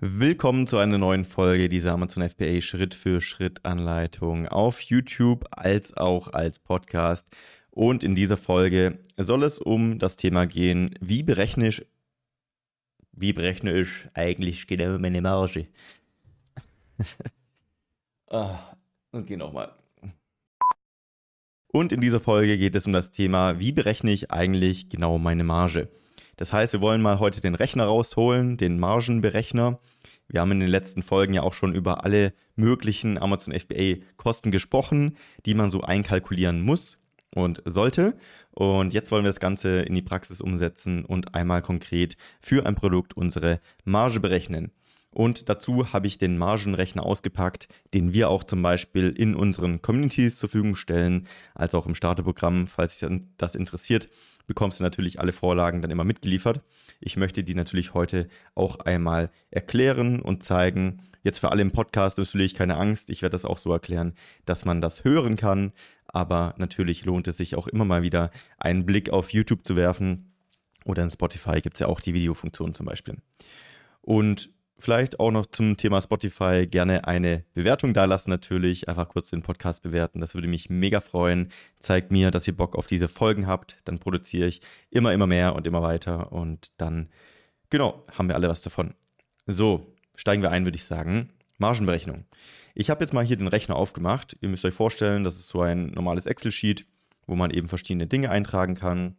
Willkommen zu einer neuen Folge dieser Amazon FBA Schritt für Schritt Anleitung auf YouTube als auch als Podcast. Und in dieser Folge soll es um das Thema gehen, wie berechne ich, wie berechne ich eigentlich genau meine Marge? ah, okay, nochmal. Und in dieser Folge geht es um das Thema, wie berechne ich eigentlich genau meine Marge? Das heißt, wir wollen mal heute den Rechner rausholen, den Margenberechner. Wir haben in den letzten Folgen ja auch schon über alle möglichen Amazon FBA Kosten gesprochen, die man so einkalkulieren muss und sollte. Und jetzt wollen wir das Ganze in die Praxis umsetzen und einmal konkret für ein Produkt unsere Marge berechnen. Und dazu habe ich den Margenrechner ausgepackt, den wir auch zum Beispiel in unseren Communities zur Verfügung stellen, als auch im Starterprogramm, falls dich das interessiert bekommst du natürlich alle Vorlagen dann immer mitgeliefert. Ich möchte die natürlich heute auch einmal erklären und zeigen. Jetzt für alle im Podcast natürlich keine Angst. Ich werde das auch so erklären, dass man das hören kann. Aber natürlich lohnt es sich auch immer mal wieder einen Blick auf YouTube zu werfen. Oder in Spotify gibt es ja auch die Videofunktion zum Beispiel. Und Vielleicht auch noch zum Thema Spotify gerne eine Bewertung dalassen natürlich. Einfach kurz den Podcast bewerten. Das würde mich mega freuen. Zeigt mir, dass ihr Bock auf diese Folgen habt. Dann produziere ich immer, immer mehr und immer weiter. Und dann, genau, haben wir alle was davon. So, steigen wir ein, würde ich sagen. Margenberechnung. Ich habe jetzt mal hier den Rechner aufgemacht. Ihr müsst euch vorstellen, das ist so ein normales Excel-Sheet, wo man eben verschiedene Dinge eintragen kann.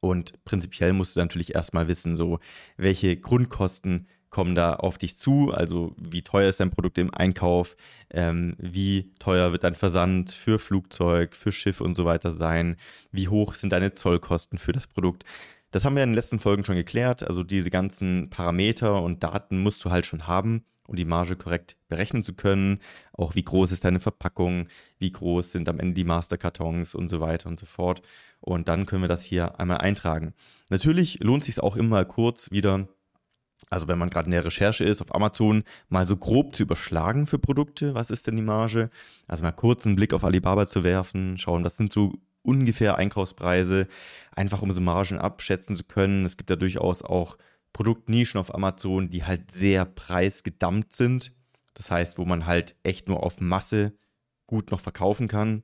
Und prinzipiell musst du natürlich erstmal wissen, so welche Grundkosten kommen da auf dich zu? Also wie teuer ist dein Produkt im Einkauf? Ähm, wie teuer wird dein Versand für Flugzeug, für Schiff und so weiter sein? Wie hoch sind deine Zollkosten für das Produkt? Das haben wir in den letzten Folgen schon geklärt. Also diese ganzen Parameter und Daten musst du halt schon haben, um die Marge korrekt berechnen zu können. Auch wie groß ist deine Verpackung, wie groß sind am Ende die Masterkartons und so weiter und so fort. Und dann können wir das hier einmal eintragen. Natürlich lohnt es sich auch immer kurz wieder also wenn man gerade in der Recherche ist auf Amazon, mal so grob zu überschlagen für Produkte, was ist denn die Marge? Also mal kurz einen Blick auf Alibaba zu werfen, schauen, was sind so ungefähr Einkaufspreise, einfach um so Margen abschätzen zu können. Es gibt ja durchaus auch Produktnischen auf Amazon, die halt sehr preisgedammt sind. Das heißt, wo man halt echt nur auf Masse gut noch verkaufen kann.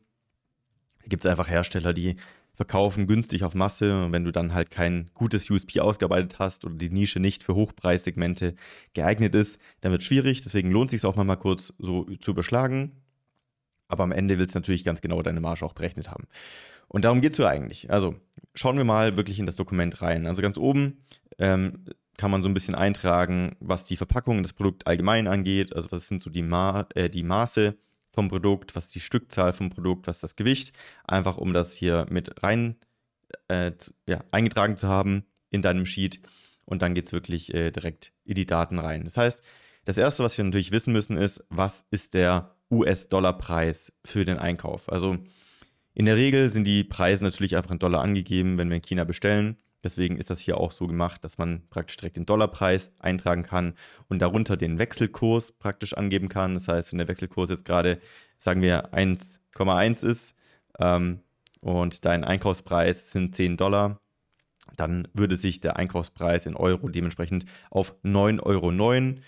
Da gibt es einfach Hersteller, die verkaufen günstig auf Masse. Und wenn du dann halt kein gutes USP ausgearbeitet hast oder die Nische nicht für Hochpreissegmente geeignet ist, dann wird es schwierig. Deswegen lohnt es sich auch mal kurz so zu überschlagen. Aber am Ende willst du natürlich ganz genau deine Marge auch berechnet haben. Und darum geht es ja eigentlich. Also schauen wir mal wirklich in das Dokument rein. Also ganz oben ähm, kann man so ein bisschen eintragen, was die Verpackung und das Produkt allgemein angeht. Also was sind so die, Ma äh, die Maße vom Produkt, was die Stückzahl vom Produkt, was das Gewicht, einfach um das hier mit rein äh, ja, eingetragen zu haben in deinem Sheet und dann geht es wirklich äh, direkt in die Daten rein. Das heißt, das Erste, was wir natürlich wissen müssen, ist, was ist der US-Dollar-Preis für den Einkauf? Also in der Regel sind die Preise natürlich einfach in Dollar angegeben, wenn wir in China bestellen. Deswegen ist das hier auch so gemacht, dass man praktisch direkt den Dollarpreis eintragen kann und darunter den Wechselkurs praktisch angeben kann. Das heißt, wenn der Wechselkurs jetzt gerade, sagen wir, 1,1 ist ähm, und dein Einkaufspreis sind 10 Dollar, dann würde sich der Einkaufspreis in Euro dementsprechend auf 9,09 Euro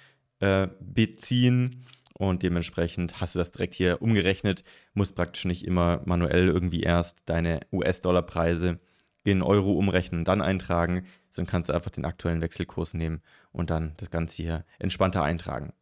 äh, beziehen. Und dementsprechend hast du das direkt hier umgerechnet, musst praktisch nicht immer manuell irgendwie erst deine US-Dollar-Preise in Euro umrechnen und dann eintragen, sondern kannst du einfach den aktuellen Wechselkurs nehmen und dann das Ganze hier entspannter eintragen.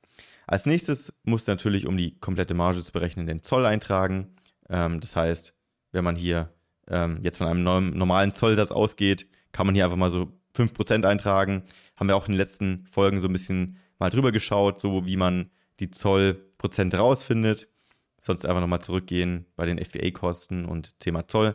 Als nächstes musst du natürlich, um die komplette Marge zu berechnen, den Zoll eintragen. Ähm, das heißt, wenn man hier ähm, jetzt von einem normalen Zollsatz ausgeht, kann man hier einfach mal so 5% eintragen. Haben wir auch in den letzten Folgen so ein bisschen mal drüber geschaut, so wie man die Zollprozente rausfindet. Sonst einfach nochmal zurückgehen bei den FBA-Kosten und Thema Zoll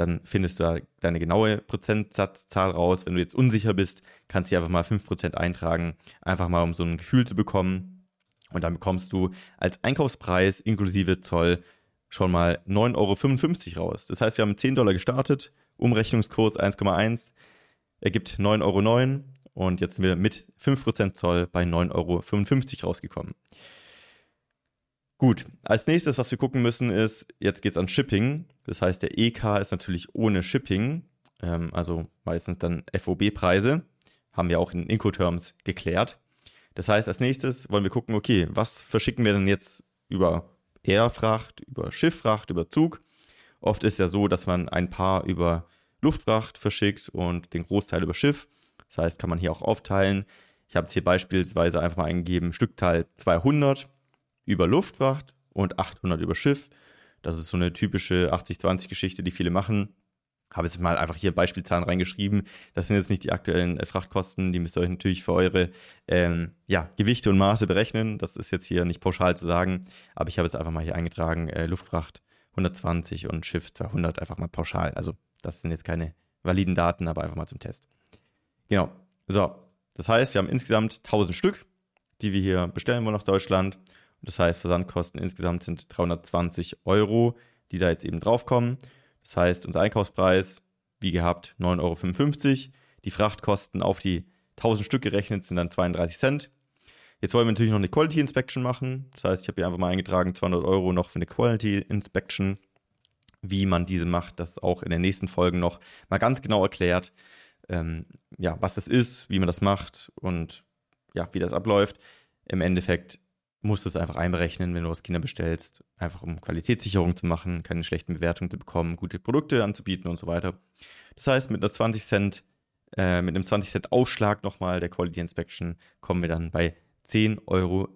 dann findest du da deine genaue Prozentsatzzahl raus. Wenn du jetzt unsicher bist, kannst du einfach mal 5% eintragen, einfach mal um so ein Gefühl zu bekommen. Und dann bekommst du als Einkaufspreis inklusive Zoll schon mal 9,55 Euro raus. Das heißt, wir haben 10 Dollar gestartet, Umrechnungskurs 1,1 ergibt 9,09 Euro und jetzt sind wir mit 5% Zoll bei 9,55 Euro rausgekommen. Gut, als nächstes, was wir gucken müssen, ist, jetzt geht es an Shipping. Das heißt, der EK ist natürlich ohne Shipping, ähm, also meistens dann FOB-Preise. Haben wir auch in Incoterms geklärt. Das heißt, als nächstes wollen wir gucken, okay, was verschicken wir denn jetzt über Airfracht, über Schifffracht, über Zug? Oft ist ja so, dass man ein paar über Luftfracht verschickt und den Großteil über Schiff. Das heißt, kann man hier auch aufteilen. Ich habe es hier beispielsweise einfach mal eingegeben, Stückteil 200 über Luftfracht und 800 über Schiff. Das ist so eine typische 80-20-Geschichte, die viele machen. Habe jetzt mal einfach hier Beispielzahlen reingeschrieben. Das sind jetzt nicht die aktuellen äh, Frachtkosten, die müsst ihr euch natürlich für eure ähm, ja, Gewichte und Maße berechnen. Das ist jetzt hier nicht pauschal zu sagen, aber ich habe jetzt einfach mal hier eingetragen, äh, Luftfracht 120 und Schiff 200 einfach mal pauschal. Also das sind jetzt keine validen Daten, aber einfach mal zum Test. Genau. So, das heißt, wir haben insgesamt 1000 Stück, die wir hier bestellen wollen nach Deutschland. Das heißt, Versandkosten insgesamt sind 320 Euro, die da jetzt eben draufkommen. Das heißt, unser Einkaufspreis, wie gehabt, 9,55 Euro. Die Frachtkosten auf die 1000 Stück gerechnet sind dann 32 Cent. Jetzt wollen wir natürlich noch eine Quality Inspection machen. Das heißt, ich habe hier einfach mal eingetragen, 200 Euro noch für eine Quality Inspection. Wie man diese macht, das auch in den nächsten Folgen noch mal ganz genau erklärt. Ähm, ja, was das ist, wie man das macht und ja, wie das abläuft. Im Endeffekt musst du es einfach einberechnen, wenn du aus China bestellst, einfach um Qualitätssicherung zu machen, keine schlechten Bewertungen zu bekommen, gute Produkte anzubieten und so weiter. Das heißt, mit einer 20 Cent, äh, mit einem 20 Cent Aufschlag nochmal der Quality Inspection kommen wir dann bei 10,07 Euro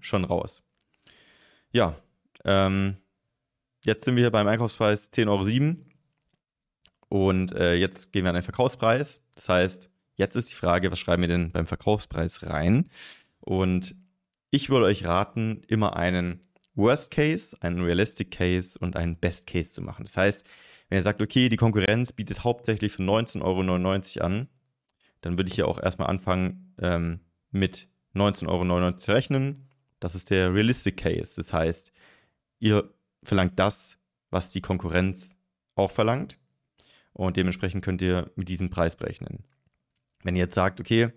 schon raus. Ja, ähm, jetzt sind wir beim Einkaufspreis 10,07 Euro und äh, jetzt gehen wir an den Verkaufspreis. Das heißt, jetzt ist die Frage, was schreiben wir denn beim Verkaufspreis rein? Und ich würde euch raten, immer einen Worst Case, einen Realistic Case und einen Best Case zu machen. Das heißt, wenn ihr sagt, okay, die Konkurrenz bietet hauptsächlich für 19,99 Euro an, dann würde ich hier auch erstmal anfangen ähm, mit 19,99 Euro zu rechnen. Das ist der Realistic Case. Das heißt, ihr verlangt das, was die Konkurrenz auch verlangt. Und dementsprechend könnt ihr mit diesem Preis berechnen. Wenn ihr jetzt sagt, okay,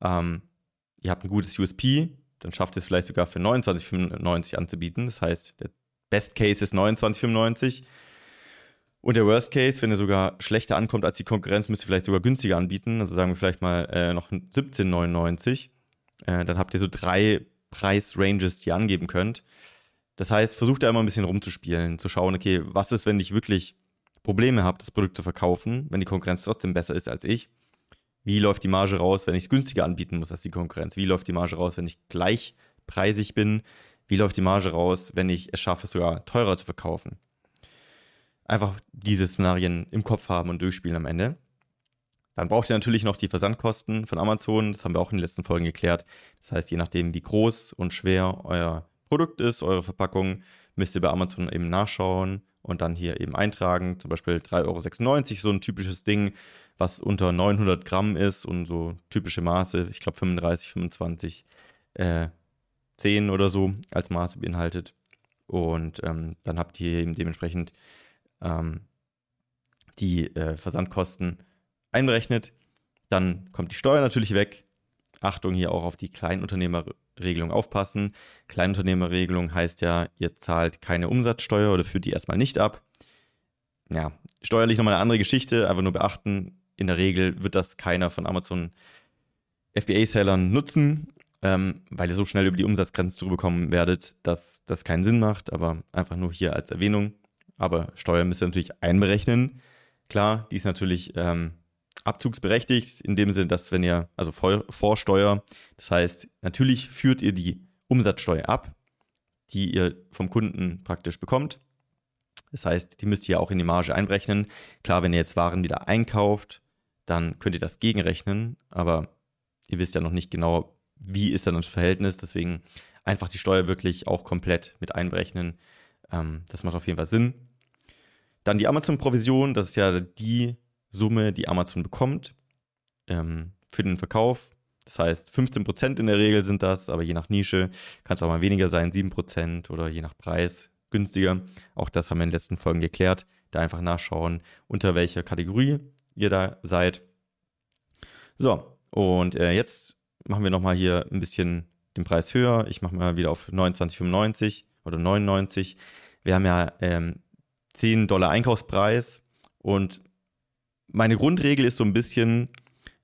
ähm, ihr habt ein gutes USP, dann schafft ihr es vielleicht sogar für 29,95 anzubieten. Das heißt, der Best Case ist 29,95. Und der Worst Case, wenn er sogar schlechter ankommt als die Konkurrenz, müsst ihr vielleicht sogar günstiger anbieten. Also sagen wir vielleicht mal äh, noch 17,99. Äh, dann habt ihr so drei Preisranges, die ihr angeben könnt. Das heißt, versucht da immer ein bisschen rumzuspielen, zu schauen, okay, was ist, wenn ich wirklich Probleme habe, das Produkt zu verkaufen, wenn die Konkurrenz trotzdem besser ist als ich? Wie läuft die Marge raus, wenn ich es günstiger anbieten muss als die Konkurrenz? Wie läuft die Marge raus, wenn ich gleichpreisig bin? Wie läuft die Marge raus, wenn ich es schaffe, sogar teurer zu verkaufen? Einfach diese Szenarien im Kopf haben und durchspielen am Ende. Dann braucht ihr natürlich noch die Versandkosten von Amazon. Das haben wir auch in den letzten Folgen geklärt. Das heißt, je nachdem, wie groß und schwer euer Produkt ist, eure Verpackung, müsst ihr bei Amazon eben nachschauen und dann hier eben eintragen. Zum Beispiel 3,96 Euro, so ein typisches Ding was unter 900 Gramm ist und so typische Maße, ich glaube 35, 25, äh, 10 oder so als Maße beinhaltet. Und ähm, dann habt ihr eben dementsprechend ähm, die äh, Versandkosten einberechnet. Dann kommt die Steuer natürlich weg. Achtung, hier auch auf die Kleinunternehmerregelung aufpassen. Kleinunternehmerregelung heißt ja, ihr zahlt keine Umsatzsteuer oder führt die erstmal nicht ab. Ja, steuerlich nochmal eine andere Geschichte, einfach nur beachten, in der Regel wird das keiner von Amazon FBA-Sellern nutzen, ähm, weil ihr so schnell über die Umsatzgrenze drüber kommen werdet, dass das keinen Sinn macht, aber einfach nur hier als Erwähnung. Aber Steuern müsst ihr natürlich einberechnen. Klar, die ist natürlich ähm, abzugsberechtigt, in dem Sinne, dass wenn ihr, also Vorsteuer, das heißt, natürlich führt ihr die Umsatzsteuer ab, die ihr vom Kunden praktisch bekommt. Das heißt, die müsst ihr auch in die Marge einberechnen. Klar, wenn ihr jetzt Waren wieder einkauft, dann könnt ihr das gegenrechnen, aber ihr wisst ja noch nicht genau, wie ist dann das Verhältnis, deswegen einfach die Steuer wirklich auch komplett mit einberechnen. Ähm, das macht auf jeden Fall Sinn. Dann die Amazon-Provision, das ist ja die Summe, die Amazon bekommt ähm, für den Verkauf. Das heißt, 15% in der Regel sind das, aber je nach Nische kann es auch mal weniger sein, 7% oder je nach Preis günstiger. Auch das haben wir in den letzten Folgen geklärt. Da einfach nachschauen, unter welcher Kategorie ihr da seid. So, und äh, jetzt machen wir nochmal hier ein bisschen den Preis höher. Ich mache mal wieder auf 29,95 oder 99. Wir haben ja ähm, 10 Dollar Einkaufspreis und meine Grundregel ist so ein bisschen,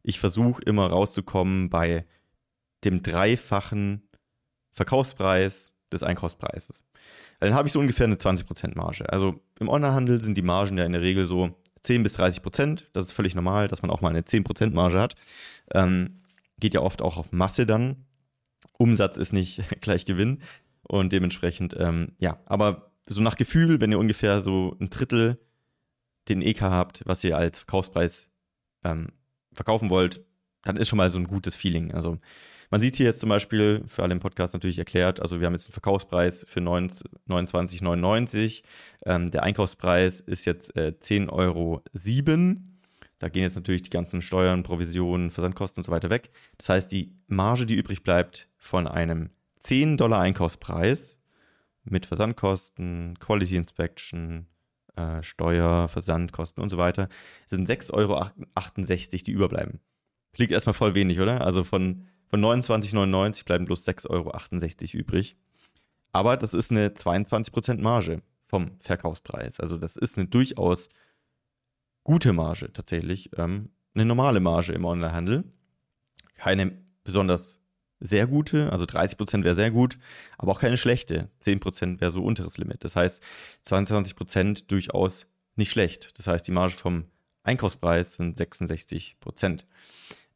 ich versuche immer rauszukommen bei dem dreifachen Verkaufspreis des Einkaufspreises. Dann habe ich so ungefähr eine 20% Marge. Also im Onlinehandel sind die Margen ja in der Regel so 10 bis 30 Prozent. Das ist völlig normal, dass man auch mal eine 10% Marge hat. Ähm, geht ja oft auch auf Masse dann. Umsatz ist nicht gleich Gewinn. Und dementsprechend, ähm, ja, aber so nach Gefühl, wenn ihr ungefähr so ein Drittel den EK habt, was ihr als Verkaufspreis ähm, verkaufen wollt, dann ist schon mal so ein gutes Feeling. Also man sieht hier jetzt zum Beispiel, für alle im Podcast natürlich erklärt, also wir haben jetzt einen Verkaufspreis für 29,99. Ähm, der Einkaufspreis ist jetzt äh, 10,07 Euro. Da gehen jetzt natürlich die ganzen Steuern, Provisionen, Versandkosten und so weiter weg. Das heißt, die Marge, die übrig bleibt von einem 10 Dollar Einkaufspreis mit Versandkosten, Quality Inspection, äh, Steuer, Versandkosten und so weiter, sind 6,68 Euro, die überbleiben. Klingt erstmal voll wenig, oder? Also von von 29,99 bleiben bloß 6,68 Euro übrig. Aber das ist eine 22% Marge vom Verkaufspreis. Also das ist eine durchaus gute Marge tatsächlich. Ähm, eine normale Marge im Onlinehandel. Keine besonders sehr gute, also 30% wäre sehr gut, aber auch keine schlechte. 10% wäre so unteres Limit. Das heißt, 22% durchaus nicht schlecht. Das heißt, die Marge vom Einkaufspreis sind 66%.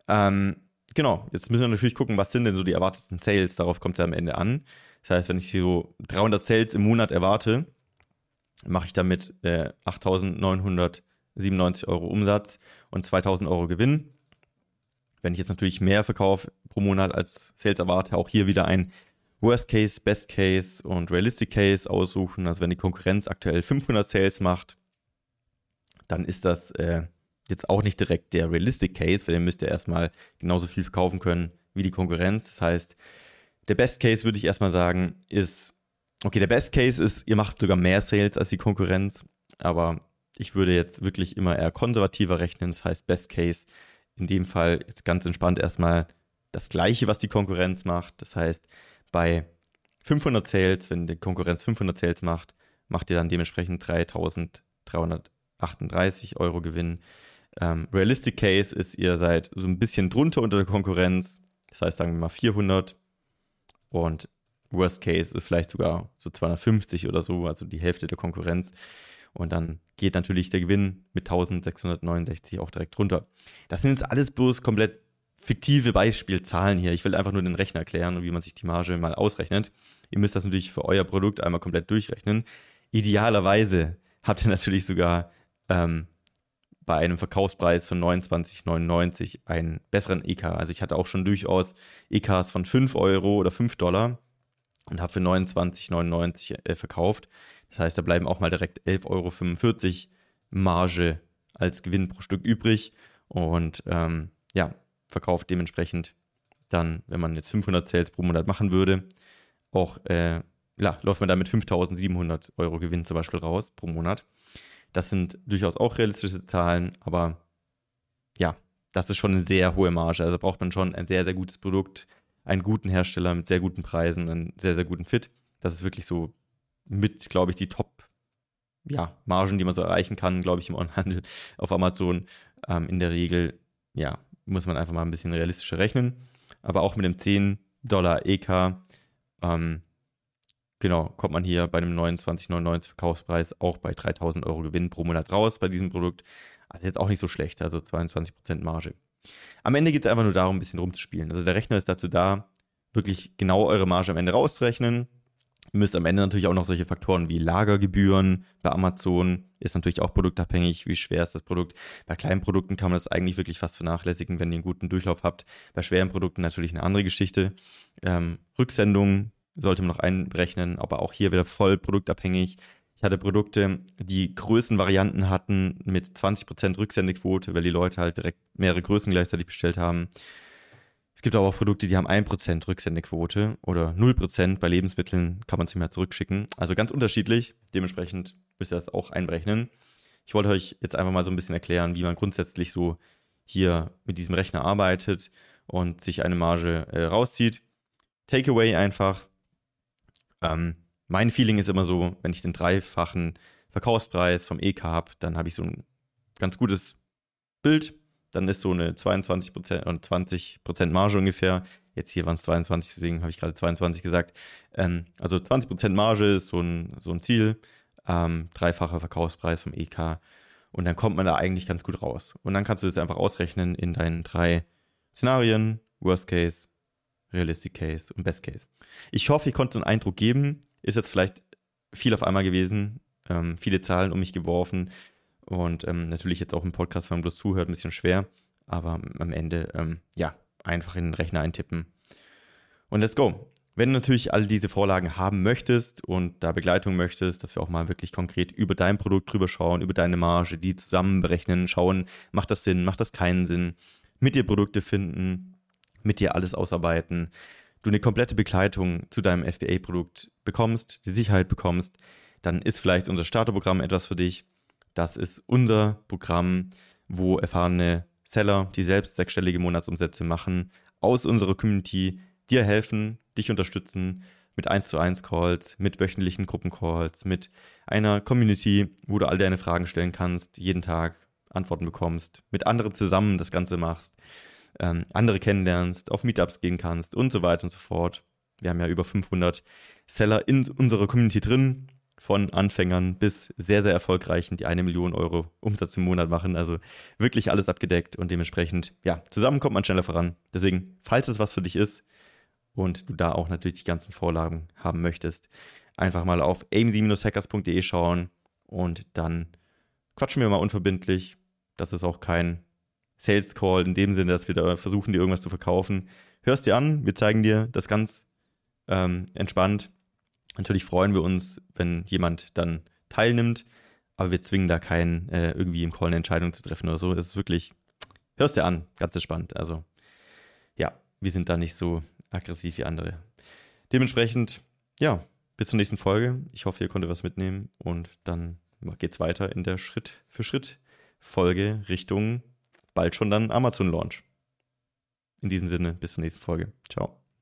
Ähm, genau, jetzt müssen wir natürlich gucken, was sind denn so die erwarteten Sales. Darauf kommt es ja am Ende an. Das heißt, wenn ich so 300 Sales im Monat erwarte, mache ich damit äh, 8.997 Euro Umsatz und 2.000 Euro Gewinn. Wenn ich jetzt natürlich mehr verkaufe pro Monat als Sales erwarte, auch hier wieder ein Worst Case, Best Case und Realistic Case aussuchen. Also wenn die Konkurrenz aktuell 500 Sales macht, dann ist das äh, jetzt auch nicht direkt der Realistic Case, weil ihr müsst ja erstmal genauso viel verkaufen können wie die Konkurrenz. Das heißt, der Best Case würde ich erstmal sagen, ist, okay, der Best Case ist, ihr macht sogar mehr Sales als die Konkurrenz, aber ich würde jetzt wirklich immer eher konservativer rechnen. Das heißt, Best Case in dem Fall jetzt ganz entspannt erstmal das gleiche, was die Konkurrenz macht. Das heißt, bei 500 Sales, wenn die Konkurrenz 500 Sales macht, macht ihr dann dementsprechend 3338 Euro Gewinn. Ähm, Realistic Case ist, ihr seid so ein bisschen drunter unter der Konkurrenz. Das heißt, sagen wir mal 400. Und Worst Case ist vielleicht sogar so 250 oder so, also die Hälfte der Konkurrenz. Und dann geht natürlich der Gewinn mit 1669 auch direkt runter. Das sind jetzt alles bloß komplett fiktive Beispielzahlen hier. Ich will einfach nur den Rechner erklären und wie man sich die Marge mal ausrechnet. Ihr müsst das natürlich für euer Produkt einmal komplett durchrechnen. Idealerweise habt ihr natürlich sogar ähm, bei einem Verkaufspreis von 29,99 einen besseren EK. Also ich hatte auch schon durchaus EKs von 5 Euro oder 5 Dollar und habe für 29,99 äh, verkauft. Das heißt, da bleiben auch mal direkt 11,45 Euro Marge als Gewinn pro Stück übrig und ähm, ja, verkauft dementsprechend dann, wenn man jetzt 500 Sales pro Monat machen würde, auch, äh, ja, läuft man da mit 5.700 Euro Gewinn zum Beispiel raus pro Monat. Das sind durchaus auch realistische Zahlen, aber ja, das ist schon eine sehr hohe Marge. Also braucht man schon ein sehr, sehr gutes Produkt, einen guten Hersteller mit sehr guten Preisen, einen sehr, sehr guten Fit. Das ist wirklich so mit, glaube ich, die Top ja, Margen, die man so erreichen kann, glaube ich, im Onlinehandel auf Amazon. Ähm, in der Regel, ja, muss man einfach mal ein bisschen realistischer rechnen. Aber auch mit dem 10 Dollar EK ähm, Genau, kommt man hier bei einem 29,99 Verkaufspreis auch bei 3000 Euro Gewinn pro Monat raus bei diesem Produkt. Also jetzt auch nicht so schlecht, also 22% Marge. Am Ende geht es einfach nur darum, ein bisschen rumzuspielen. Also der Rechner ist dazu da, wirklich genau eure Marge am Ende rauszurechnen. Ihr müsst am Ende natürlich auch noch solche Faktoren wie Lagergebühren bei Amazon, ist natürlich auch produktabhängig, wie schwer ist das Produkt. Bei kleinen Produkten kann man das eigentlich wirklich fast vernachlässigen, wenn ihr einen guten Durchlauf habt. Bei schweren Produkten natürlich eine andere Geschichte. Ähm, Rücksendungen sollte man noch einberechnen, aber auch hier wieder voll produktabhängig. Ich hatte Produkte, die Größenvarianten hatten mit 20% Rücksendequote, weil die Leute halt direkt mehrere Größen gleichzeitig bestellt haben. Es gibt aber auch Produkte, die haben 1% Rücksendequote oder 0%. Bei Lebensmitteln kann man es mehr zurückschicken. Also ganz unterschiedlich. Dementsprechend müsst ihr das auch einberechnen. Ich wollte euch jetzt einfach mal so ein bisschen erklären, wie man grundsätzlich so hier mit diesem Rechner arbeitet und sich eine Marge äh, rauszieht. Takeaway einfach, ähm, mein Feeling ist immer so, wenn ich den dreifachen Verkaufspreis vom EK habe, dann habe ich so ein ganz gutes Bild. Dann ist so eine 22% und 20% Marge ungefähr. Jetzt hier waren es 22, deswegen habe ich gerade 22 gesagt. Ähm, also 20% Marge ist so ein, so ein Ziel. Ähm, dreifacher Verkaufspreis vom EK. Und dann kommt man da eigentlich ganz gut raus. Und dann kannst du das einfach ausrechnen in deinen drei Szenarien. Worst Case, Realistic Case und Best Case. Ich hoffe, ich konnte einen Eindruck geben. Ist jetzt vielleicht viel auf einmal gewesen. Ähm, viele Zahlen um mich geworfen. Und ähm, natürlich jetzt auch im Podcast, wenn man bloß zuhört, ein bisschen schwer. Aber am Ende, ähm, ja, einfach in den Rechner eintippen. Und let's go. Wenn du natürlich all diese Vorlagen haben möchtest und da Begleitung möchtest, dass wir auch mal wirklich konkret über dein Produkt drüber schauen, über deine Marge, die zusammen berechnen, schauen, macht das Sinn, macht das keinen Sinn, mit dir Produkte finden, mit dir alles ausarbeiten, du eine komplette Begleitung zu deinem FBA-Produkt bekommst, die Sicherheit bekommst, dann ist vielleicht unser Starterprogramm etwas für dich. Das ist unser Programm, wo erfahrene Seller, die selbst sechsstellige Monatsumsätze machen, aus unserer Community dir helfen, dich unterstützen mit 1 zu 1 Calls, mit wöchentlichen Gruppencalls, mit einer Community, wo du all deine Fragen stellen kannst, jeden Tag Antworten bekommst, mit anderen zusammen das Ganze machst, ähm, andere kennenlernst, auf Meetups gehen kannst und so weiter und so fort. Wir haben ja über 500 Seller in unserer Community drin, von Anfängern bis sehr, sehr erfolgreichen, die eine Million Euro Umsatz im Monat machen. Also wirklich alles abgedeckt und dementsprechend, ja, zusammen kommt man schneller voran. Deswegen, falls es was für dich ist und du da auch natürlich die ganzen Vorlagen haben möchtest, einfach mal auf aim-hackers.de schauen und dann quatschen wir mal unverbindlich. Das ist auch kein Sales Call in dem Sinne, dass wir da versuchen, dir irgendwas zu verkaufen. Hörst dir an, wir zeigen dir das ganz ähm, entspannt Natürlich freuen wir uns, wenn jemand dann teilnimmt, aber wir zwingen da keinen, äh, irgendwie im Call eine Entscheidung zu treffen oder so. Es ist wirklich, hörst dir an, ganz entspannt. Also, ja, wir sind da nicht so aggressiv wie andere. Dementsprechend, ja, bis zur nächsten Folge. Ich hoffe, ihr konntet was mitnehmen und dann geht es weiter in der Schritt für Schritt Folge Richtung bald schon dann Amazon Launch. In diesem Sinne, bis zur nächsten Folge. Ciao.